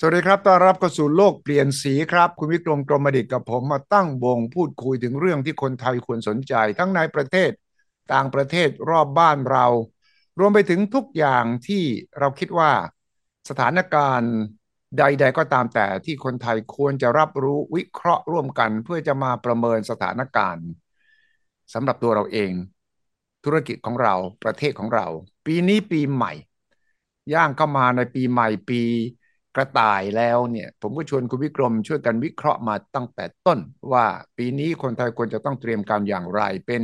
สวัสดีครับ ต้อนรับเข้าสู่โลกเปลี่ยนสีครับ คุณวิกรมกรมดิตกับผมมาตั้งวงพูดคุยถึงเรื่องที่คนไทยควรสนใจ ทั้งในประเทศต่างประเทศรอบบ้านเรา รวมไปถึงทุกอย่างที่เราคิดว่า สถานการณ์ใด ๆ ก็ตามแต่ที่คนไทยควรจะรับรู้วิเคราะห์ร่วมกันเพื่อจะมาประเมินสถานการณ์สำหรับตัวเราเอง ธุรกิจของเราประเทศของเรา ปีนี้ปีใหม่ ย่างเข้ามาในปีใหม่ปี กระต่ายแล้วเนี่ยผมก็ชวนคุณวิกรมช่วยกันวิเคราะห์มาตั้งแต่ต้น ว่าปีนี้คนไทยควรจะต้องเตรียมการอย่างไร เป็น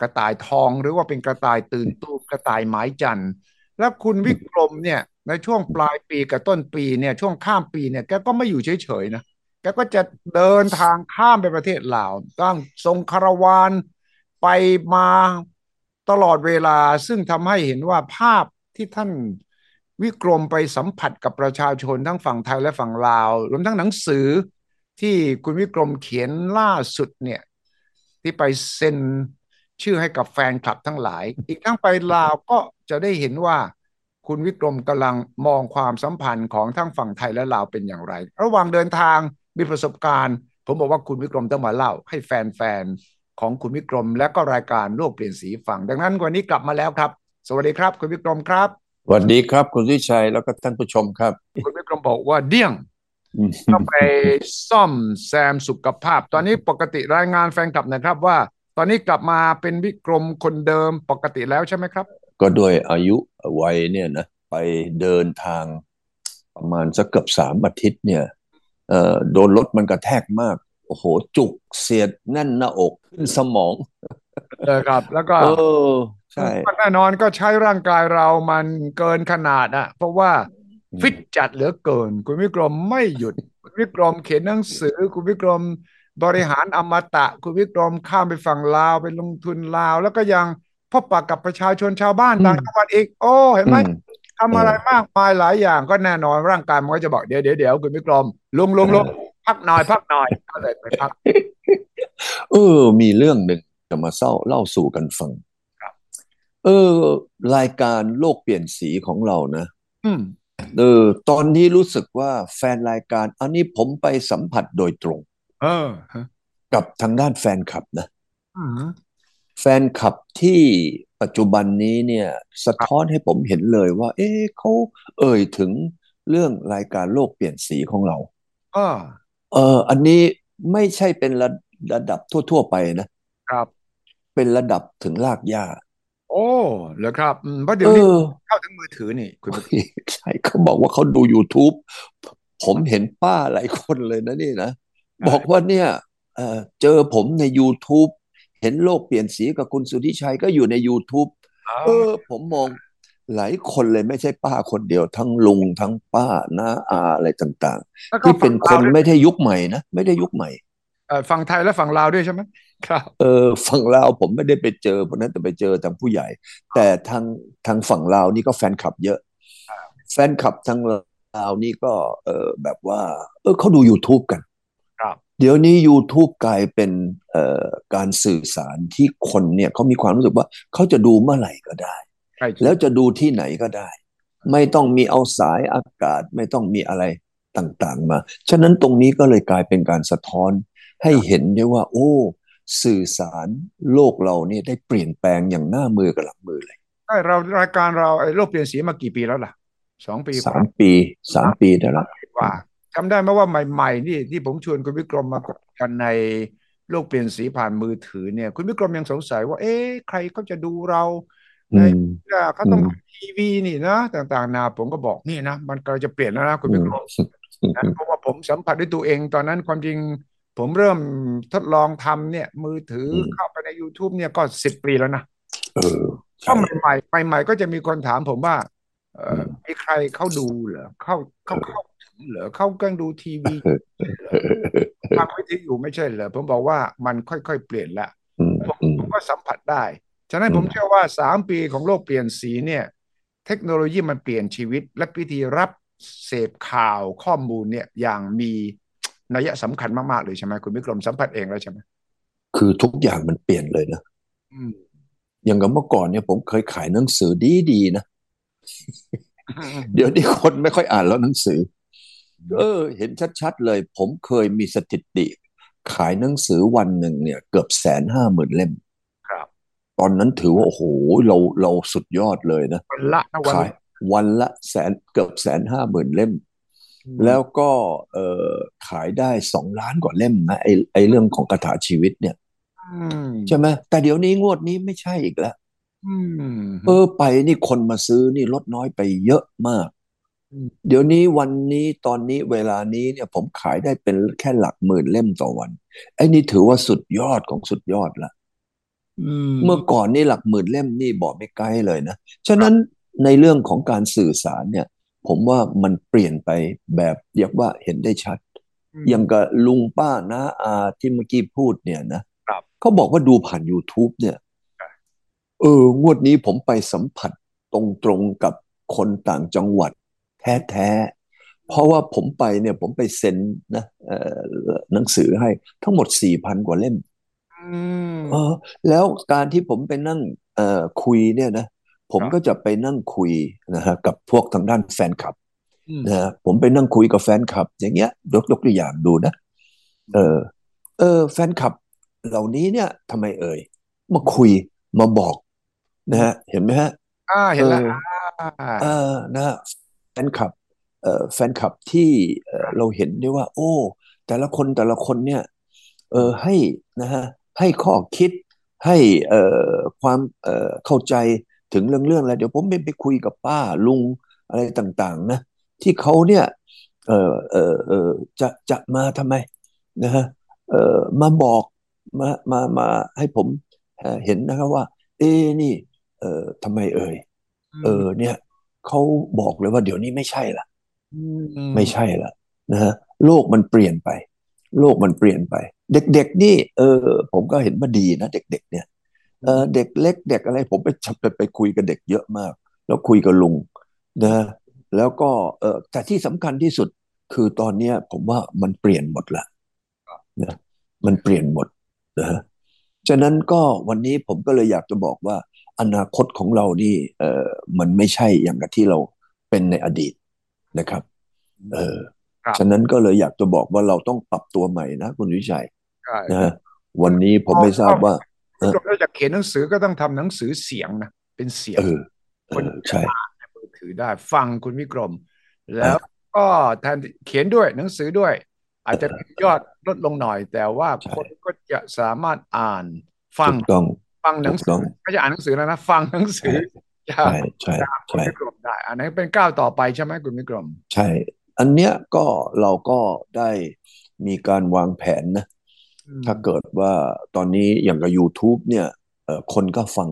กระต่ายทองหรือว่าเป็นกระต่ายตื่นตูมกระต่ายไม้จันทร์แล้วคุณวิกรมเนี่ยในช่วงปลายปีกับต้นปีเนี่ยช่วงข้ามปีเนี่ยแกก็ไม่อยู่เฉยๆนะแกก็จะเดินทางข้ามไปประเทศลาวต้องทรงคารวานไปมาตลอดเวลาซึ่งทำให้เห็นว่าภาพที่ท่าน วิกรมไปสัมผัสกับประชาชนทั้งฝั่งไทยและฝั่งลาว รวมทั้งหนังสือที่คุณวิกรมเขียนล่าสุดเนี่ย ที่ไปเซ็นชื่อให้กับแฟนคลับทั้งหลาย อีกทั้งไปลาวก็จะได้เห็นว่า คุณวิกรมกำลังมองความสัมพันธ์ของทั้งฝั่งไทยและลาวเป็นอย่างไร ระหว่างเดินทางมีประสบการณ์ ผมบอกว่าคุณวิกรมต้องมาเล่า ให้แฟนๆของคุณวิกรมและก็รายการโลกเปลี่ยนสีฝั่งดังนั้นวันนี้กลับมาแล้วครับ สวัสดีครับ คุณวิกรมครับ สวัสดีครับ คุณวิชัยแล้วก็ท่านผู้ชมครับ คุณวิกรมบอกว่าเดี่ยงต้องไปซ่อมแซมสุขภาพ ตอนนี้ปกติรายงานแฟนคลับนะครับว่า ตอนนี้กลับมาเป็นวิกรมคนเดิมปกติแล้วใช่ไหมครับ ก็โดยอายุวัยเนี่ยนะไปเดินทางประมาณสักเกือบสามอาทิตย์เนี่ยเอ่อโดนรถมันกระแทกมาก โอ้โห จุกเสียดแน่นหน้าอกขึ้นสมองเออครับ แล้วก็เออ ใช่แน่นอนก็ใช้ร่างกายเรามันเกินขนาดอะเพราะว่าฟิตจัดเหลือเกิน คุณวิกรมไม่หยุด คุณวิกรมเขียนหนังสือ คุณวิกรมบริหารอมตะ คุณวิกรมข้ามไปฝั่งลาวไปลงทุนลาว แล้วก็ยังพบปะกับประชาชนชาวบ้านต่างจังหวัดอีก โอ้ เห็นไหมทำอะไรมากมายหลายอย่างก็แน่นอนร่างกายมันก็จะบอกเดี๋ยวเดี๋ยวเดี๋ยวคุณวิกรมลุงลุงลุงพักหน่อยพักหน่อยก็เลยไปพักเออ มีเรื่องหนึ่งจะมาเศร้าเล่าสู่กันฟัง เออ รายการโลกเปลี่ยนสีของเรานะเออ ตอนนี้รู้สึกว่าแฟนรายการ อันนี้ผมไปสัมผัสโดยตรง เออ กับทางด้านแฟนคลับนะแฟนคลับที่ปัจจุบันนี้เนี่ย สะท้อนให้ผมเห็นเลยว่า เอ๊ะเขาเอ่ยถึงเรื่องรายการโลกเปลี่ยนสีของเราเออ อันนี้ไม่ใช่เป็นระระดับทั่ว ๆ ไปนะครับ เป็นระดับถึงลากหญ้า โอ้เหรอครับเพราะเดี๋ยวนี้เข้าถึงมือถือนี่คุณใช่เขาบอกว่าเขาดู YouTube ผมเห็นป้าหลายคนเลยนะนี่นะ บอกว่าเนี่ยเจอผมใน YouTube เห็นโลกเปลี่ยนสีกับคุณสุทธิชัยก็อยู่ใน YouTube เออ ผมมองหลายคนเลยไม่ใช่ป้าคนเดียว ทั้งลุงทั้งป้าน้าอาอะไรต่าง ๆ ที่เป็นคนไม่ได้ยุคใหม่นะ ไม่ได้ยุคใหม่ ฝั่งไทยและฝั่งลาวด้วยใช่ไหมครับเออฝั่งลาวผมไม่ได้ไปเจอเพราะนั้นแต่ไปเจอทางผู้ใหญ่ แต่ทางทางฝั่งลาวนี่ก็แฟนคลับเยอะ แฟนคลับทางลาวนี่ก็เออแบบว่า เออเขาดู YouTube กันเดี๋ยวนี้ YouTube กลายเป็นเอ่อการสื่อสารที่คนเนี่ยเขามีความรู้สึกว่าเขาจะดูเมื่อไหร่ก็ได้ แล้วจะดูที่ไหนก็ได้ ไม่ต้องมีเอาสายอากาศไม่ต้องมีอะไรต่างๆมา ฉะนั้นตรงนี้ก็เลยกลายเป็นการสะท้อน ให้เห็นได้ว่า โอ้ สื่อสารโลกเราเนี่ยได้เปลี่ยนแปลงอย่างหน้ามือกับหลังมือเลยใช่เรารายการเราไอ้โลกเปลี่ยนสีมากี่ปีแล้วล่ะสองปีสามปีสามปีได้แล้วว่าจำได้ไหมว่าใหม่ๆนี่ที่ผมชวนคุณวิกรมมากันในโลกเปลี่ยนสีผ่านมือถือเนี่ย คุณวิกรมยังสงสัยว่า เอ๊ะใครเขาจะดูเราในเขาต้องทีวีนี่นะ ต่างๆ นาผมก็บอกนี่นะ มันกำลังจะเปลี่ยนแล้วนะคุณวิกรมเพราะว่าผมสัมผัสด้วยตัวเองตอนนั้นความจริง ผมเริ่มทดลองทำเนี่ย มือถือเข้าไปใน YouTube เนี่ยก็สิบปีแล้วนะเออถ้าใหม่ใหม่ก็จะมีคนถามผมว่า เออมีใครเข้าดูเหรอเข้าเข้าเข้าถึงเหรอเข้ากังดูทีวีทางวิทยุไม่ใช่เหรอผมบอกว่ามันค่อยๆเปลี่ยนละผมผมก็สัมผัสได้ ฉะนั้นผมเชื่อว่าสามปีของโลกเปลี่ยนสีเนี่ย เทคโนโลยีมันเปลี่ยนชีวิต และวิธีรับเสพข่าวข้อมูลเนี่ยอย่างมี นัยสำคัญมากๆเลยใช่ไหมคุณวิกรมสัมผัสเองแล้วใช่ไหมคือทุกอย่างมันเปลี่ยนเลยนะอย่างกับเมื่อก่อนเนี่ยผมเคยขายหนังสือดีๆนะเดี๋ยวนี้คนไม่ค่อยอ่านแล้วหนังสือ เออ เห็นชัดๆเลย ผมเคยมีสถิติ ขายหนังสือวันหนึ่งเนี่ย เกือบแสนห้าหมื่นเล่ม ครับ ตอนนั้นถือว่าโอ้โหเราเราสุดยอดเลยนะวันละนะวันขายละวันละแสนเกือบแสนห้าหมื่นเล่ม แล้วก็เออขายได้สองล้านกว่าเล่มนะไอไอเรื่องของคาถาชีวิตเนี่ยอืมใช่ไหมแต่เดี๋ยวนี้งวดนี้ไม่ใช่อีกแล้วอืมเออไปนี่คนมาซื้อนี่ลดน้อยไปเยอะมากอืมเดี๋ยวนี้วันนี้ตอนนี้เวลานี้เนี่ยผมขายได้เป็นแค่หลักหมื่นเล่มต่อวัน ไอ้นี่ถือว่าสุดยอดของสุดยอดละอืมเมื่อก่อนนี่หลักหมื่นเล่มนี่บอกไม่ไกลเลยนะ ฉะนั้นในเรื่องของการสื่อสารเนี่ย ผมว่ามันเปลี่ยนไปแบบเรียกว่าเห็นได้ชัด อย่างกับลุงป้านะอาที่เมื่อกี้พูดเนี่ยนะครับเขาบอกว่าดูผ่าน YouTube เนี่ยครับเอองวดนี้ผมไปสัมผัสตรงๆกับคนต่างจังหวัดแท้ๆ เพราะว่าผมไปเนี่ยผมไปเซ็นนะเอ่อหนังสือให้ทั้งหมดสี่พันกว่าเล่มอืมเออแล้วการที่ผมไปนั่งเอ่อคุยเนี่ยนะ ผมครับก็จะไปนั่งคุยนะฮะกับพวกทางด้านแฟนคลับอืมนะฮะผมไปนั่งคุยกับแฟนคลับ อย่างเงี้ยยกยกตัวอย่างดูนะ เออ เออ แฟนคลับ เหล่านี้เนี่ยทำไมเอ่ยมาคุยมาบอกนะฮะเห็นไหมฮะอ่าเห็นแล้วเอออ่าเออนะฮะแฟนคลับเอ่อแฟนคลับที่เอ่อเราเห็นได้ว่า โอ้ แต่ละคนแต่ละคนเนี่ย เออให้นะฮะให้ข้อคิดให้เอ่อความเอ่อเข้าใจ ถึงเรื่องเรื่องอะไรเดี๋ยวผมไปไปคุยกับป้าลุงอะไรต่าง ๆ นะ ที่เขาเนี่ยเออเออเออจะจะมาทำไมนะฮะเออมาบอกมามามาให้ผมเอ่อเห็นนะครับว่า เอ้นี่เออทำไมเอ่ยเออ เนี่ยเขาบอกเลยว่าเดี๋ยวนี้ไม่ใช่ละมไม่ใช่ละนะฮะโลกมันเปลี่ยนไป โลกมันเปลี่ยนไป เด็ก ๆ นี่ เออ ผมก็เห็นว่าดีนะเด็ก ๆ เนี่ย เออเด็กเล็กเด็กอะไร ผมไปไปไปคุยกับเด็กเยอะมาก แล้วคุยกับลุงนะแล้วก็เออแต่ที่สำคัญที่สุดคือตอนเนี้ย ผมว่ามันเปลี่ยนหมดละนะมันเปลี่ยนหมดนะฮะฉะนั้นก็วันนี้ผมก็เลยอยากจะบอกว่า อนาคตของเรานี่เออมันไม่ใช่อย่างกับที่เราเป็นในอดีตนะครับ เออครับฉะนั้นก็เลยอยากจะบอกว่าเราต้องปรับตัวใหม่นะคุณวิชัยใช่นะฮะวันนี้ผมไม่ทราบว่า เออถ้าจะเขียนหนังสือก็ต้องทำหนังสือเสียงนะเป็นเสียงเออเออใช่มือถือได้ฟังคุณวิกรม แล้วก็แทนเขียนด้วยหนังสือด้วย อาจจะมียอดลดลงหน่อย แต่ว่าใช่คนก็จะสามารถอ่านฟังถูกต้องฟังหนังถูกสืต้อองไม่ใช่อ่านหนังสือแล้วนะ ฟังหนังสือจากใช่ใช่จากคุณใช่วิกรมได้ อันนี้นเป็นก้าวต่อไปใช่ไหมคุณวิกรม ใช่ อันเนี้ยก็เราก็ได้มีการวางแผนนะอืม ถ้าเกิดว่าตอนนี้อย่างกับ YouTube เนี่ยเอ่อคนก็ฟัง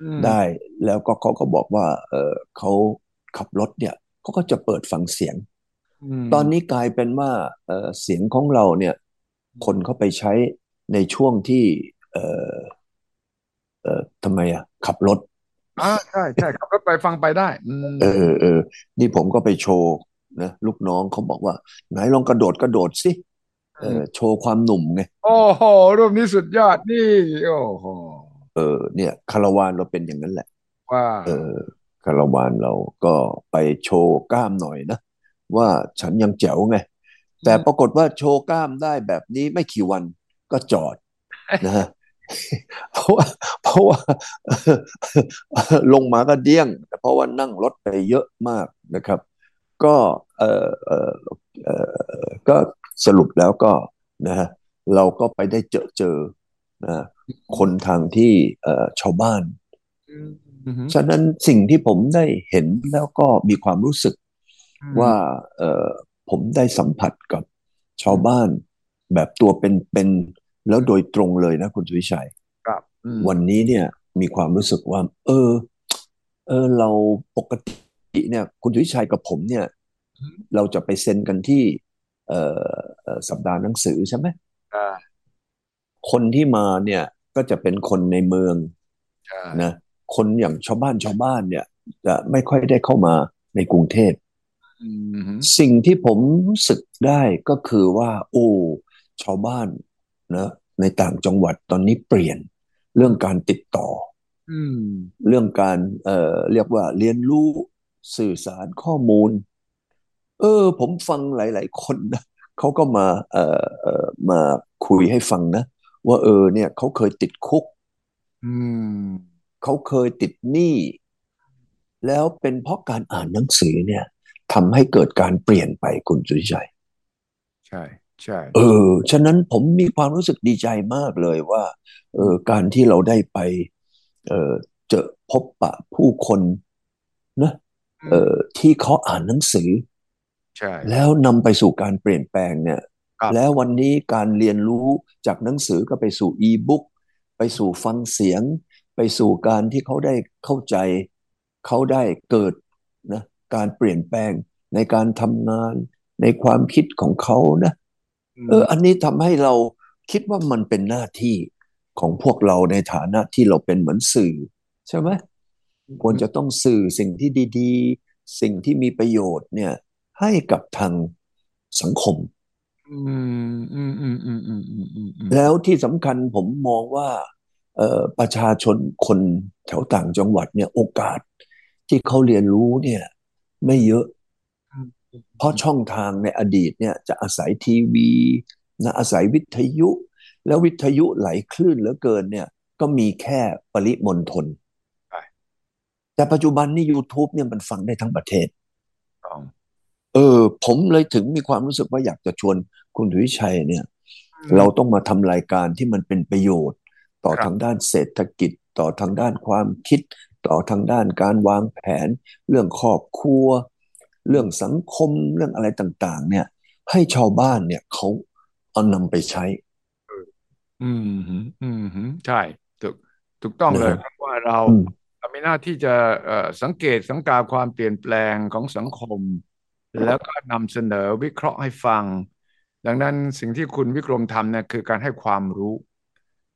อืมได้แล้วก็เขาก็บอกว่าเออเขาขับรถเนี่ยเขาก็จะเปิดฟังเสียงมตอนนี้กลายเป็นว่าเอ่อเสียงของเราเนี่ย คนเข้าไปใช้ในช่วงที่ เอ่อเอ่อทำไมอะขับรถอ่าใช่ใช่ขับรถไปฟังไปได้อืมเออเออนี่ผมก็ไปโชว์นะลูกน้องเขาบอกว่า ไหนลองกระโดดกระโดดสิ เออโชว์ความหนุ่มไงโอ้โหรูปนี้สุดยอดนี่โอ้โหเออเนี่ยคาราวานเราเป็นอย่างนั้นแหละว่าเออคาราวานเราก็ไปโชว์กล้ามหน่อยนะ ว่าฉันยังแจ๋วไง แต่ปรากฏว่าโชว์กล้ามได้แบบนี้ไม่กี่วันก็จอดนะฮะเพราะว่าเพราะว่าลงมาก็เดี้ยง เพราะว่านั่งรถไปเยอะมากนะครับ ก็เออเออเออก็ สรุปแล้วก็นะฮะเราก็ไปได้เจอเจอนะคนทางที่เออชาวบ้านอืมอืมฉะนั้นสิ่งที่ผมได้เห็นแล้วก็มีความรู้สึกว่าเออผมได้สัมผัสกับชาวบ้านแบบตัวเป็นๆแล้วโดยตรงเลยนะคุณสุวิชัยครับอืมวันนี้เนี่ยมีความรู้สึกว่า เออ เออเราปกติเนี่ย คุณสุวิชัยกับผมเนี่ย เราจะไปเซ็นกันที่เอ่อเอ่อ สัปดาห์หนังสือใช่ไหมอ่าคนที่มาเนี่ยก็จะเป็นคนในเมืองใช่นะคนอย่างชาวบ้านชาวบ้านเนี่ย จะไม่ค่อยได้เข้ามาในกรุงเทพอืมสิ่งที่ผมรู้สึกได้ก็คือว่า โอ้ชาวบ้านนะในต่างจังหวัดตอนนี้เปลี่ยนเรื่องการติดต่ออืมเรื่องการเอ่อเรียกว่าเรียนรู้สื่อสารข้อมูล เออ ผมฟังหลาย ๆ คนนะเขาก็มาเอ่อเอ่อมาคุยให้ฟังนะ ว่าเออเนี่ยเขาเคยติดคุก อืมเขาเคยติดหนี้ แล้วเป็นเพราะการอ่านหนังสือเนี่ยทำให้เกิดการเปลี่ยนไปคุณสุทธิชัยใช่ใช่เออ ฉะนั้นผมมีความรู้สึกดีใจมากเลยว่า เออการที่เราได้ไป เออเจอพบปะผู้คนนะอืมเออที่เขาอ่านหนังสือ ใช่แล้วนำไปสู่การเปลี่ยนแปลงเนี่ยแล้วครับวันนี้การเรียนรู้จากหนังสือก็ไปสู่อีบุ๊กไปสู่ฟังเสียง ไปสู่การที่เขาได้เข้าใจเขาได้เกิดนะการเปลี่ยนแปลงในการทำงานในความคิดของเขานะอืเอออัมนนี้ทำให้เราคิดว่ามันเป็นหน้าที่ของพวกเราในฐานะที่เราเป็นเหมือนสื่อ ใช่ไหมควรจะต้องสื่อสิ่งที่ดี ๆ สิ่งที่มีประโยชน์เนี่ย ให้กับทางสังคม แล้วที่สำคัญผมมองว่าประชาชนคนแถวต่างจังหวัดเนี่ยโอกาสที่เขาเรียนรู้เนี่ย ไม่เยอะ เพราะช่องทางในอดีตเนี่ยจะอาศัยทีวีนะอาศัยวิทยุ แล้ววิทยุไหลคลื่นเหลือเกินเนี่ย ก็มีแค่ปริมณฑลแต่ปัจจุบันนี่ YouTube เนี่ยมันฟังได้ทั้งประเทศ เออ ผมเลยถึงมีความรู้สึกว่าอยากจะชวนคุณถุยชัยเนี่ยอืมเราต้องมาทำรายการที่มันเป็นประโยชน์ ต่อครับทางด้านเศรษฐกิจ ต่อทางด้านความคิด ต่อทางด้านการวางแผน เรื่องครอบครัว เรื่องสังคมเรื่องอะไรต่าง ๆ เนี่ย ให้ชาวบ้านเนี่ยเขาเอานำไปใช้ อืมหืมอืมหืมใช่ถูกถูกต้องนะฮะเลยเพราะว่าเราอืมเรามีหน้าที่จะเอ่อสังเกตสังกาความเปลี่ยนแปลงของสังคม แล้วก็นำเสนอวิเคราะห์ให้ฟัง ดังนั้นสิ่งที่คุณวิกรมทำเนี่ยคือการให้ความรู้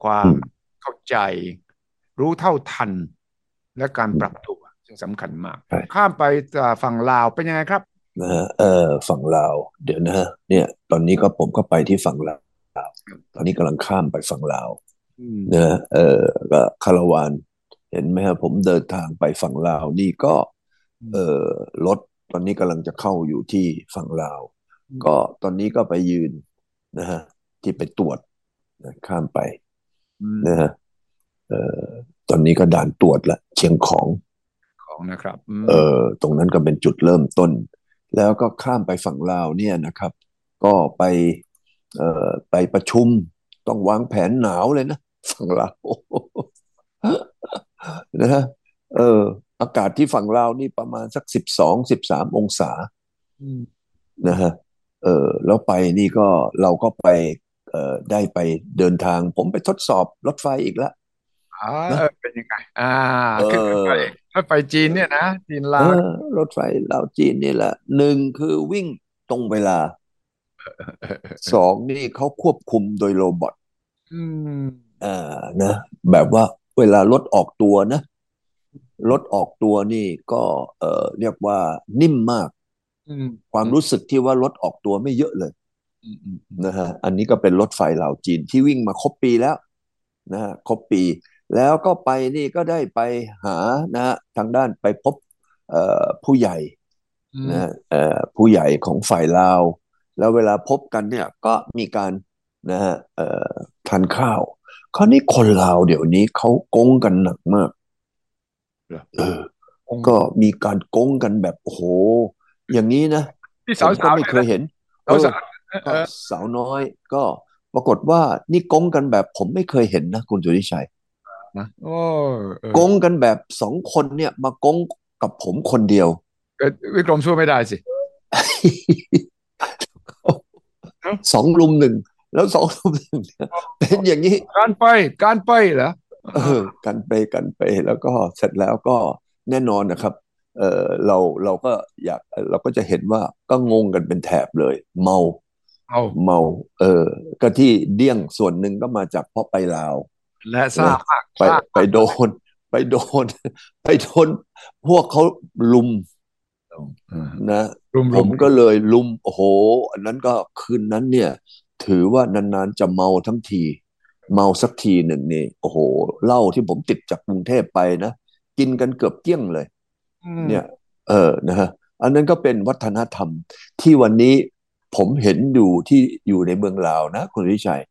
ความอืมเข้าใจ รู้เท่าทัน และการปรับตัวซึ่งสำคัญมากใช่ข้ามไปฝั่งลาวเป็นยังไงครับนะฮะเออฝั่งลาว เดี๋ยวนะฮะเนี่ย ตอนนี้ก็ผมก็ไปที่ฝั่งลาว ตอนนี้กำลังข้ามไปฝั่งลาวอืมนะเออก็คาราวาน เห็นไหมครับผมเดินทางไปฝั่งลาวนี่ก็อืมเออรถ ตอนนี้กำลังจะเข้าอยู่ที่ฝั่งลาวอืมก็ตอนนี้ก็ไปยืนนะฮะที่ไปตรวจนะข้ามไปอืมนะฮะเออตอนนี้ก็ด่านตรวจละเชียงของของนะครับอืเอมอตรงนั้นก็เป็นจุดเริ่มต้น แล้วก็ข้ามไปฝั่งลาวเนี่ยนะครับ ก็ไปเอ่อไปประชุมต้องวางแผนหนาวเลยนะฝั่งลาวนะฮะเออ อากาศที่ฝั่งลาวนี่ประมาณสักสิบสองสิบสามองศาอืมนะฮะเออแล้วไปนี่ก็เราก็ไปเอ่อได้ไปเดินทาง ผมไปทดสอบรถไฟอีกแล้วอ่าเอนะอเป็นยังไงอ่าเขึ้นรถไฟออรถไฟจีนเนี่ยนะจีนเอลาวอรถไฟลาวจีนนี่แหละหนึ่งคือวิ่งตรงเวลาสองนี่เขาควบคุมโดยโรบอทอืมอ่านะ แบบว่าเวลารถออกตัวนะ รถออกตัวนี่ก็เออเรียกว่านิ่มมากอืมความอืมรู้สึกที่ว่ารถออกตัวไม่เยอะเลยอืมอืมอืมนะฮะอันนี้ก็เป็นรถไฟเหล่าจีนที่วิ่งมาครบปีแล้วนะฮะครบปี แล้วก็ไปนี่ก็ได้ไปหานะฮะทางด้านไปพบเอ่อผู้ใหญ่อืนะฮะมเอ่อผู้ใหญ่ของฝ่ายลาว แล้วเวลาพบกันเนี่ยก็มีการนะฮะเอ่อทานข้าว คราวนี้คนลาวเดี๋ยวนี้เขาโกงกันหนักมาก เหรอเออองก็มีการโกงกันแบบโอ้โห อย่างนี้นะที่สผมก็าวๆเนี่ยนะไม่เคยเห็นเออสาวๆเออเอก็อสาวน้อย ก็ปรากฏว่านี่โกงกันแบบผมไม่เคยเห็นนะคุณสุริชัยนะโอ้เออโกงกันแบบสองคนเนี่ยมาโกงกับผมคนเดียวเออวิกรมสู้ไม่ได้สิเอ้าสองลุมหนึ่งแล้วสองลุมหนึ่งเนี่ยเป็นอย่างนี้ การไปการไปเหรอเออ กันไปกันไปแล้วก็เสร็จแล้วก็แน่นอนนะครับเออเราเราก็อยากเราก็จะเห็นว่าก็งงกันเป็นแถบเลย เมาเอาเมา เออ ก็ที่เดี้ยงส่วนหนึ่งก็มาจากเพราะไปลาว และซ่านะมากไปซ่าไปโดน ไปโดน ไปโดน พวกเขาลุมเออนะรุมรุมผมก็เลยลุม โอ้โห อันนั้นก็คืนนั้นเนี่ย ถือว่านานๆจะเมาทั้งที เมาสักทีหนึ่งนี่โอ้โหเหล้าที่ผมติดจากกรุงเทพไปนะกินกันเกือบเกลี้ยงเลยอืมเนี่ย เออนะฮะอันนั้นก็เป็นวัฒนธรรมที่วันนี้ผมเห็นอยู่ที่อยู่ในเมืองลาวนะ คุณวิชัย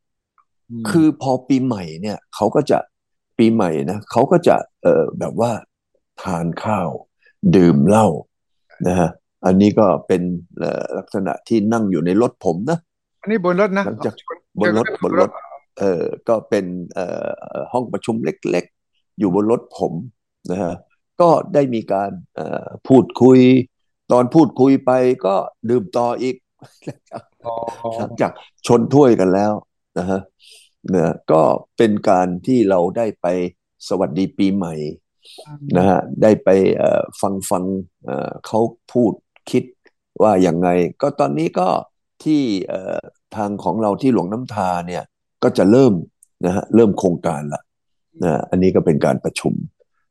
อืมคือพอปีใหม่เนี่ยเขาก็จะปีใหม่นะเขาก็จะเออแบบว่าทานข้าว ดื่มเหล้านะฮะอันนี้ก็เป็นเอ่อลักษณะที่นั่งอยู่ในรถผมนะอันนี้บนรถนะหลังจากชวนบนรถเจอกันบนรถ เออก็เป็นเอ่อเอ่อห้องประชุมเล็กๆ อยู่บนรถผมนะฮะก็ได้มีการเอ่อพูดคุย ตอนพูดคุยไปก็ดื่มต่ออีกอ๋อหลังจากชนถ้วยกันแล้วนะฮะเนี่ยก็เป็นการที่เราได้ไปสวัสดีปีใหม่นะฮะได้ไปเอ่อฟังฟังเอ่อเขาพูดคิดว่าอย่างไง ก็ตอนนี้ก็ที่เอ่อทางของเราที่หลวงน้ำทาเนี่ย ก็จะเริ่มนะฮะเริ่มโครงการละนะอันนี้ก็เป็นการประชุม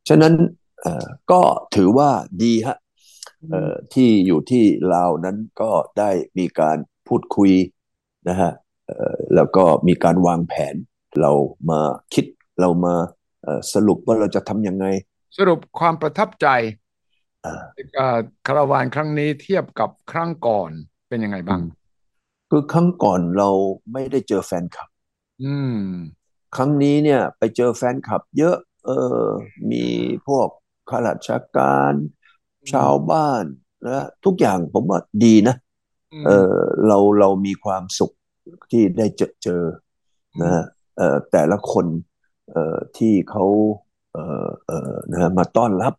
ฉะนั้นเอ่อก็ถือว่าดีฮะเอ่อที่อยู่ที่ลาวนั้นก็ได้มีการพูดคุยนะฮะเอ่อแล้วก็มีการวางแผน เรามาคิดเรามาเอ่อสรุปว่าเราจะทำยังไง สรุปความประทับใจอ่าเอ่อคาราวานครั้งนี้เทียบกับครั้งก่อนเป็นยังไงบ้าง คือครั้งก่อนเราไม่ได้เจอแฟนคลับ อืม ครั้งนี้เนี่ยไปเจอแฟนคลับเยอะ เออ มีพวกข้าราชการ ชาวบ้านนะทุกอย่างผมว่าดีนะอืมเออเราเรามีความสุขที่ได้เจอเจอนะฮะเออแต่ละคนเออที่เขาเออเออนะฮะมาต้อนรับ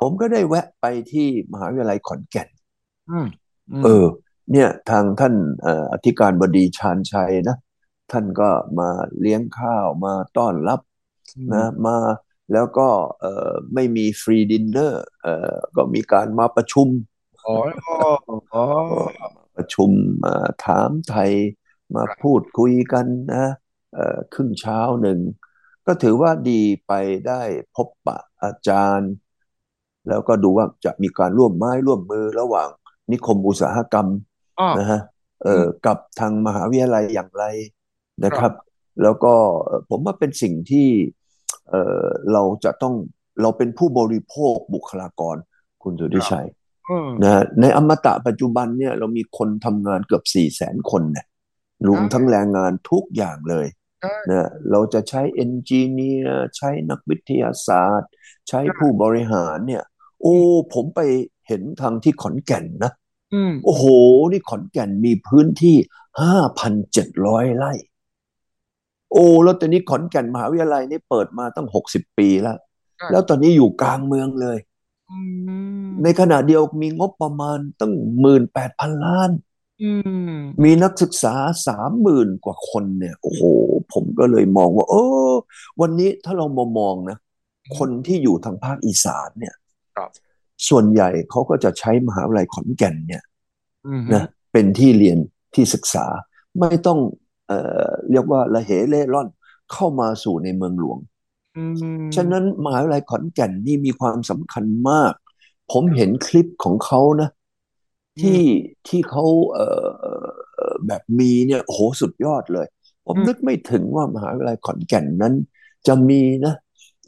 ผมก็ได้แวะไปที่มหาวิทยาลัยขอนแก่นอืมมเออ เนี่ยทางท่านเอ่ออธิการบดีชาญชัยนะ ท่านก็มาเลี้ยงข้าวมาต้อนรับนะมาแล้วก็เอ่อไม่มี free dinner เอ่อก็มีการมาประชุมอ๋ออ๋อประชุมมาถามไทยมาพูดคุยกันนะเอ่อครึ่งเช้าหนึ่ง ก็ถือว่าดีไปได้พบปะอาจารย์ แล้วก็ดูว่าจะมีการร่วมไม้ร่วมมือระหว่างนิคมอุตสาหกรรมอ๋อนะฮะเอ่อกับทางมหาวิทยาลัยอย่างไร นะครับ แล้วก็เอ่อผมว่าเป็นสิ่งที่เอ่อเราจะต้องเราเป็นผู้บริโภคบุคลากร คุณสุทธิชัยอืมนะฮะในอมตะปัจจุบันเนี่ยเรามีคนทำงานเกือบสี่แสนคนเนี่ยรวมทั้งแรงงานทุกอย่างเลยใช่นะเราจะใช้เอนจิเนียร์ใช้นักวิทยาศาสตร์ ใช้ผู้บริหารเนี่ย โอ้ผมไปเห็นทางที่ขอนแก่นนะอืมโอ้โห นี่ขอนแก่นมีพื้นที่ห้าพันเจ็ดร้อยไร่ โอ้แล้วตอนนี้ขอนแก่นมหาวิทยาลัยนี่เปิดมาตั้งหกสิบปีแล้วใช่แล้วตอนนี้อยู่กลางเมืองเลยอืมในขณะเดียวมีงบประมาณตั้งหมื่นแปดพันล้านอืมมีนักศึกษาสามหมื่นกว่าคนเนี่ย โอ้โห ผมก็เลยมองว่า เออ วันนี้ถ้าเรามามองนะ คนที่อยู่ทางภาคอีสานเนี่ยครับส่วนใหญ่เขาก็จะใช้มหาวิทยาลัยขอนแก่นเนี่ยอืมนะเป็นที่เรียนที่ศึกษาไม่ต้อง เอ่อเรียกว่าละเหเล่ร่อนเข้ามาสู่ในเมืองหลวงอืมฉะนั้นมหาวิทยาลัยขอนแก่นนี่มีความสำคัญมาก ผมเห็นคลิปของเขานะ ที่ที่เขาเอ่อเอ่อเอ่อแบบมีเนี่ยโอ้โหสุดยอดเลย ผมนึกไม่ถึงว่ามหาวิทยาลัยขอนแก่นนั้น จะมีนะ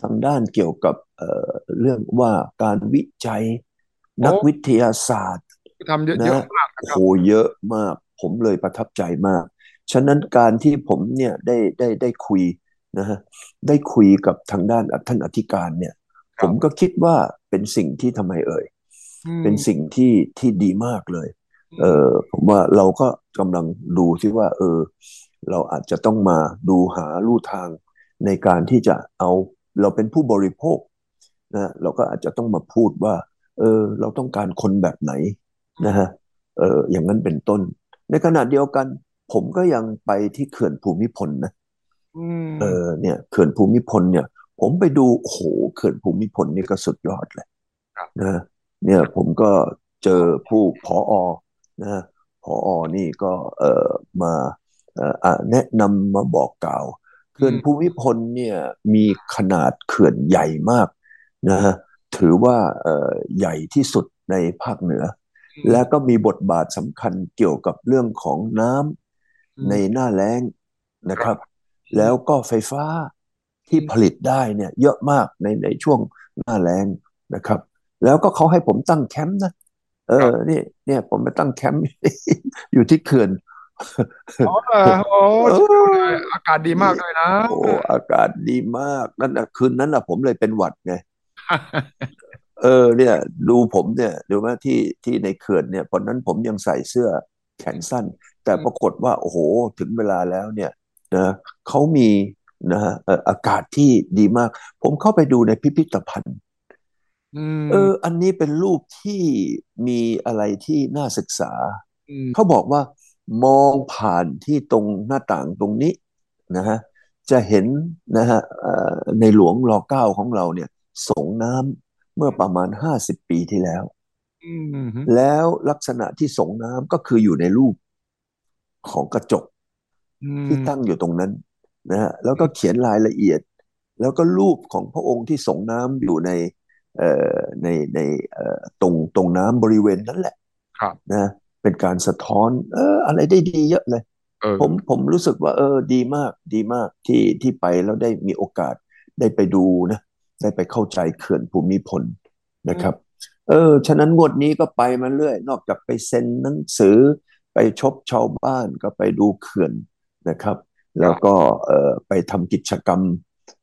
ทางด้านเกี่ยวกับเอ่อเรื่องว่าการวิจัยนักวิทยาศาสตร์ทำเยอะนะเยอะมากนะโอ้ครัโหบเยอะมาก ผมเลยประทับใจมาก ฉะนั้นการที่ผมเนี่ยได้ได้ได้คุยนะฮะได้คุยกับทางด้านท่านอธิการเนี่ยครับผมก็คิดว่าเป็นสิ่งที่ทำไมเอ่ยอืมเป็นสิ่งที่ที่ดีมากเลย เออผมว่าเราก็กำลังดูที่ว่า เออ เราอาจจะต้องมาดูหาลู่ทางในการที่จะเอาเราเป็นผู้บริโภคนะเราก็อาจจะต้องมาพูดว่า เออ เราต้องการคนแบบไหนนะฮะเอออย่างนั้นเป็นต้น ในขณะเดียวกัน ผมก็ยังไปที่เขื่อนภูมิพลนะอืมเออเนี่ยเขื่อนภูมิพลเนี่ย ผมไปดูโอ้โหเขื่อนภูมิพลนี่ก็สุดยอดเลยครับนะเนี่ยผมก็เจอผู้ผอนะผอนี่ก็เอ่อมาเอ่ออะแนะนำมาบอกกล่าวเขื่อนภูมิพลเนี่ยมีขนาดเขื่อนใหญ่มากนะฮะถือว่าเอ่อใหญ่ที่สุดในภาคเหนือ และก็มีบทบาทสำคัญเกี่ยวกับเรื่องของน้ำ ในหน้าแล้งนะครับ แล้วก็ไฟฟ้าที่ผลิตได้เนี่ยเยอะมากในในช่วงหน้าแล้งนะครับ แล้วก็เขาให้ผมตั้งแคมป์นะเออนี่เนี่ย ผมไปตั้งแคมป์อยู่ที่เขื่อนอ๋อเหรอโอ้เอสุดยอดเลอยอากาศดีมากด้วยนะโอ้อากาศดีมากนั่นน่ะคืนนั้นน่ะ ผมเลยเป็นหวัดไงเออเนี่ย ดูผมเนี่ยดูว่าที่ที่ในเขื่อนเนี่ยตอนนั้นผมยังใส่เสื้อ แขนสั้น แต่ปรากฏว่าโอ้โหถึงเวลาแล้วเนี่ยนะเขามีนะฮะเอ่ออากาศที่ดีมาก ผมเข้าไปดูในพิพิธภัณฑ์อืมเออ อันนี้เป็นรูปที่มีอะไรที่น่าศึกษาอืมเขาบอกว่ามองผ่านที่ตรงหน้าต่างตรงนี้นะฮะจะเห็นนะฮะเอ่อในหลวงรอเก้าของเราเนี่ยส่งน้ำเมื่อประมาณห้าสิบปีที่แล้วอืม แล้วลักษณะที่ส่งน้ำก็คืออยู่ในรูปของกระจกอืที่มตั้งอยู่ตรงนั้นนะฮะแล้วก็เขียนรายละเอียด แล้วก็รูปของพระองค์ที่ส่งน้ำอยู่ในเอ่อในในเอ่อตรงตรงน้ำบริเวณนั้นแหละครับนะเป็นการสะท้อน เออ อะไรได้ดีเยอะเลยเออผมผมรู้สึกว่า เออ ดีมาก ดีมากที่ที่ไปแล้วได้มีโอกาสได้ไปดูนะ ได้ไปเข้าใจเขื่อนภูมิพลนะครับ เออ ฉะนั้นงวดนี้ก็ไปมาเรื่อย นอกจากไปเซ็นหนังสือไปชบชาวบ้านก็ไปดูเขื่อนนะครับ แล้วก็เอ่อไปทำกิจกรรม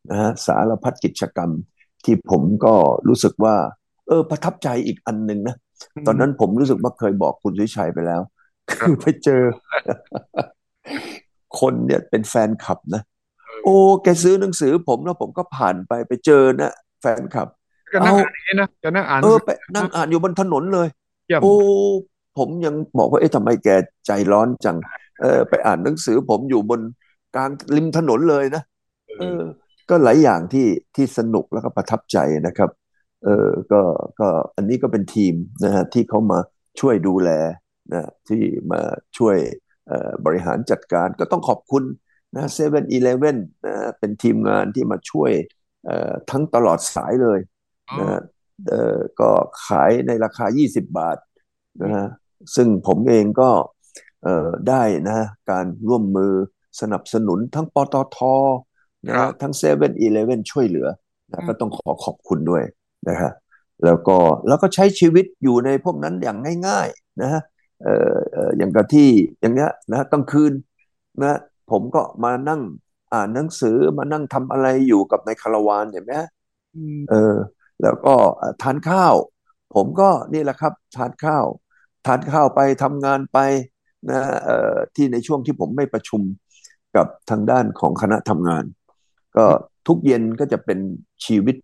นะฮะสารพัดกิจกรรมที่ผมก็รู้สึกว่า เออ ประทับใจอีกอันหนึ่งนะ ตอนนั้นผมรู้สึกว่าเคยบอกคุณสุวิชัยไปแล้ว คือไปเจอ คนเนี่ยเป็นแฟนคลับนะ โอ้ แกซื้อหนังสือผมแล้วผมก็ผ่านไปไปเจอนะแฟนคลับ ก็นั่งเอาอ่านอย่างนี้นะจะนั่งอ่านเออไปนั่งอ่านอยู่บนถนนเลยเยี่ยมโอ้ผมยังบอกว่าเอ๊ะทำไมแกใจร้อนจัง เออ ไปอ่านหนังสือผมอยู่บนกลางริมถนนเลยนะเออ ก็หลายอย่างที่ที่สนุกแล้วก็ประทับใจนะครับ เออก็ก็อันนี้ก็เป็นทีมนะฮะที่เขามาช่วยดูแลนะที่มาช่วยเอ่อบริหารจัดการก็ต้องขอบคุณนะเซเว่นอีเลฟเว่นนะเป็นทีมงานที่มาช่วยเอ่อทั้งตลอดสายเลยอ๋อ นะฮะเออก็ขายในราคา 20 บาทนะฮะซึ่งผมเองก็เอ่อได้นะ การร่วมมือสนับสนุนทั้งปตทนะครัฮะบทั้งเซเว่นอีเลฟเว่นช่วยเหลืออืนะก็ต้องขอขอบคุณด้วยนะฮะแล้วก็แล้วก็ใช้ชีวิตอยู่ในพวกนั้นอย่างง่าย ๆ นะฮะเอ่อเอ่ออย่างกับที่อย่างเงี้ยนะกลางคืนนะผมก็มานั่งอ่านหนังสือมานั่งทำอะไรอยู่กับในคาราวานเห็นไหมฮะอืมเออ แล้วก็เอ่อทานข้าว ผมก็นี่แหละครับทานข้าว ทานข้าวไปทำงานไปนะเอ่อที่ในช่วงที่ผมไม่ประชุมกับทางด้านของคณะทำงาน ก็ทุกเย็นก็จะเป็นชีวิต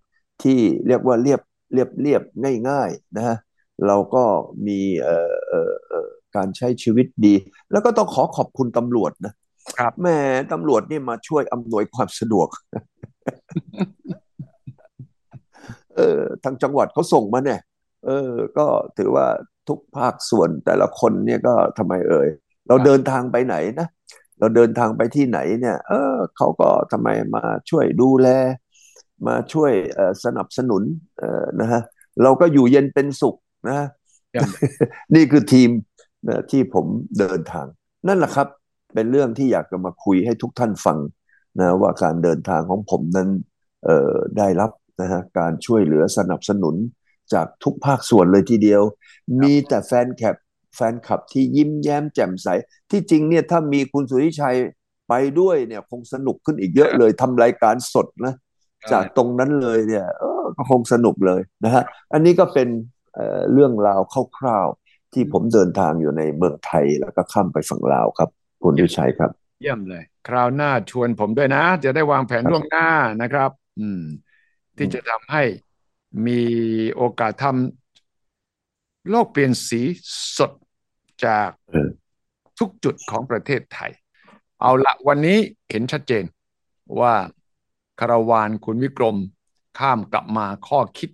ที่เรียกว่าเรียบเรียบเรียบง่ายๆนะฮะเราก็มีเอ่อเอ่อเอ่อการใช้ชีวิตดี แล้วก็ต้องขอขอบคุณตำรวจนะครับแหม่ตำรวจนี่มาช่วยอำนวยความสะดวก เออทางจังหวัดเขาส่งมาเนี่ย เออ ก็ถือว่าทุกภาคส่วนแต่ละคนเนี่ยก็ทำไมเอ่ยเราเดินทางไปไหนนะเราเดินทางไปที่ไหนเนี่ย เออเขาก็ทำไมมาช่วยดูแล มาช่วยเอ่อสนับสนุนเอ่อนะฮะเราก็อยู่เย็นเป็นสุขนะเยี่ยมนี่คือทีมนะที่ผมเดินทาง นั่นแหละครับ เป็นเรื่องที่อยากจะมาคุยให้ทุกท่านฟังนะว่าการเดินทางของผมนั้นเอ่อได้รับ นะฮะการช่วยเหลือสนับสนุนจากทุกภาคส่วนเลยทีเดียว มีแต่แฟนคลับแฟนคลับที่ยิ้มแย้มแจ่มใส ที่จริงเนี่ยถ้ามีคุณสุริชัยไปด้วยเนี่ยคงสนุกขึ้นอีกเยอะเลยทำรายการสดนะจากตรงนั้นเลยเนี่ยเออก็คงสนุกเลยนะฮะอันนี้ก็เป็นเอ่อเรื่องราวคร่าวๆที่ผมเดินทางอยู่ในเมืองไทยแล้วก็ข้ามไปฝั่งลาวครับ คุณวิชัยครับ เยี่ยมเลย คราวหน้าชวนผมด้วยนะ จะได้วางแผนครับล่วงหน้านะครับ อืม ที่จะทำให้มีโอกาสทำโลกเปลี่ยนสีสดจากเออทุกจุดของประเทศไทย เอาละวันนี้เห็นชัดเจนว่าคาราวานคุณวิกรมข้ามกลับมาข้อคิด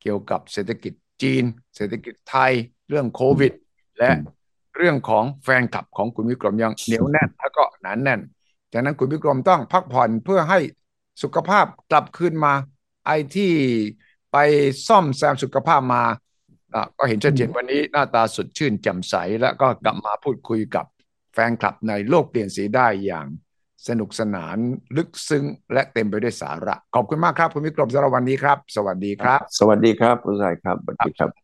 เกี่ยวกับเศรษฐกิจจีน เศรษฐกิจไทย เรื่องโควิด และอืมเรื่องของแฟนคลับของคุณวิกรมยังเหนียวแน่นแล้วก็หนานแน่นจากนั้นคุณวิกรมต้องพักผ่อนเพื่อให้สุขภาพกลับคืนมา ไอ้ที่ไปซ่อมแซมสุขภาพมาก็เห็นชัดเจนวันนี้หน้าตาสดชื่นแจ่มใส แล้วก็กลับมาพูดคุยกับแฟนคลับในโลกเปลี่ยนสีได้อย่างสนุกสนานลึกซึ้ง และเต็มไปด้วยสาระ ขอบคุณมากครับ คุณวิกรมสำหรับวันนี้ครับ สวัสดีครับ สวัสดีครับคุณชายครับสวัสดีครับ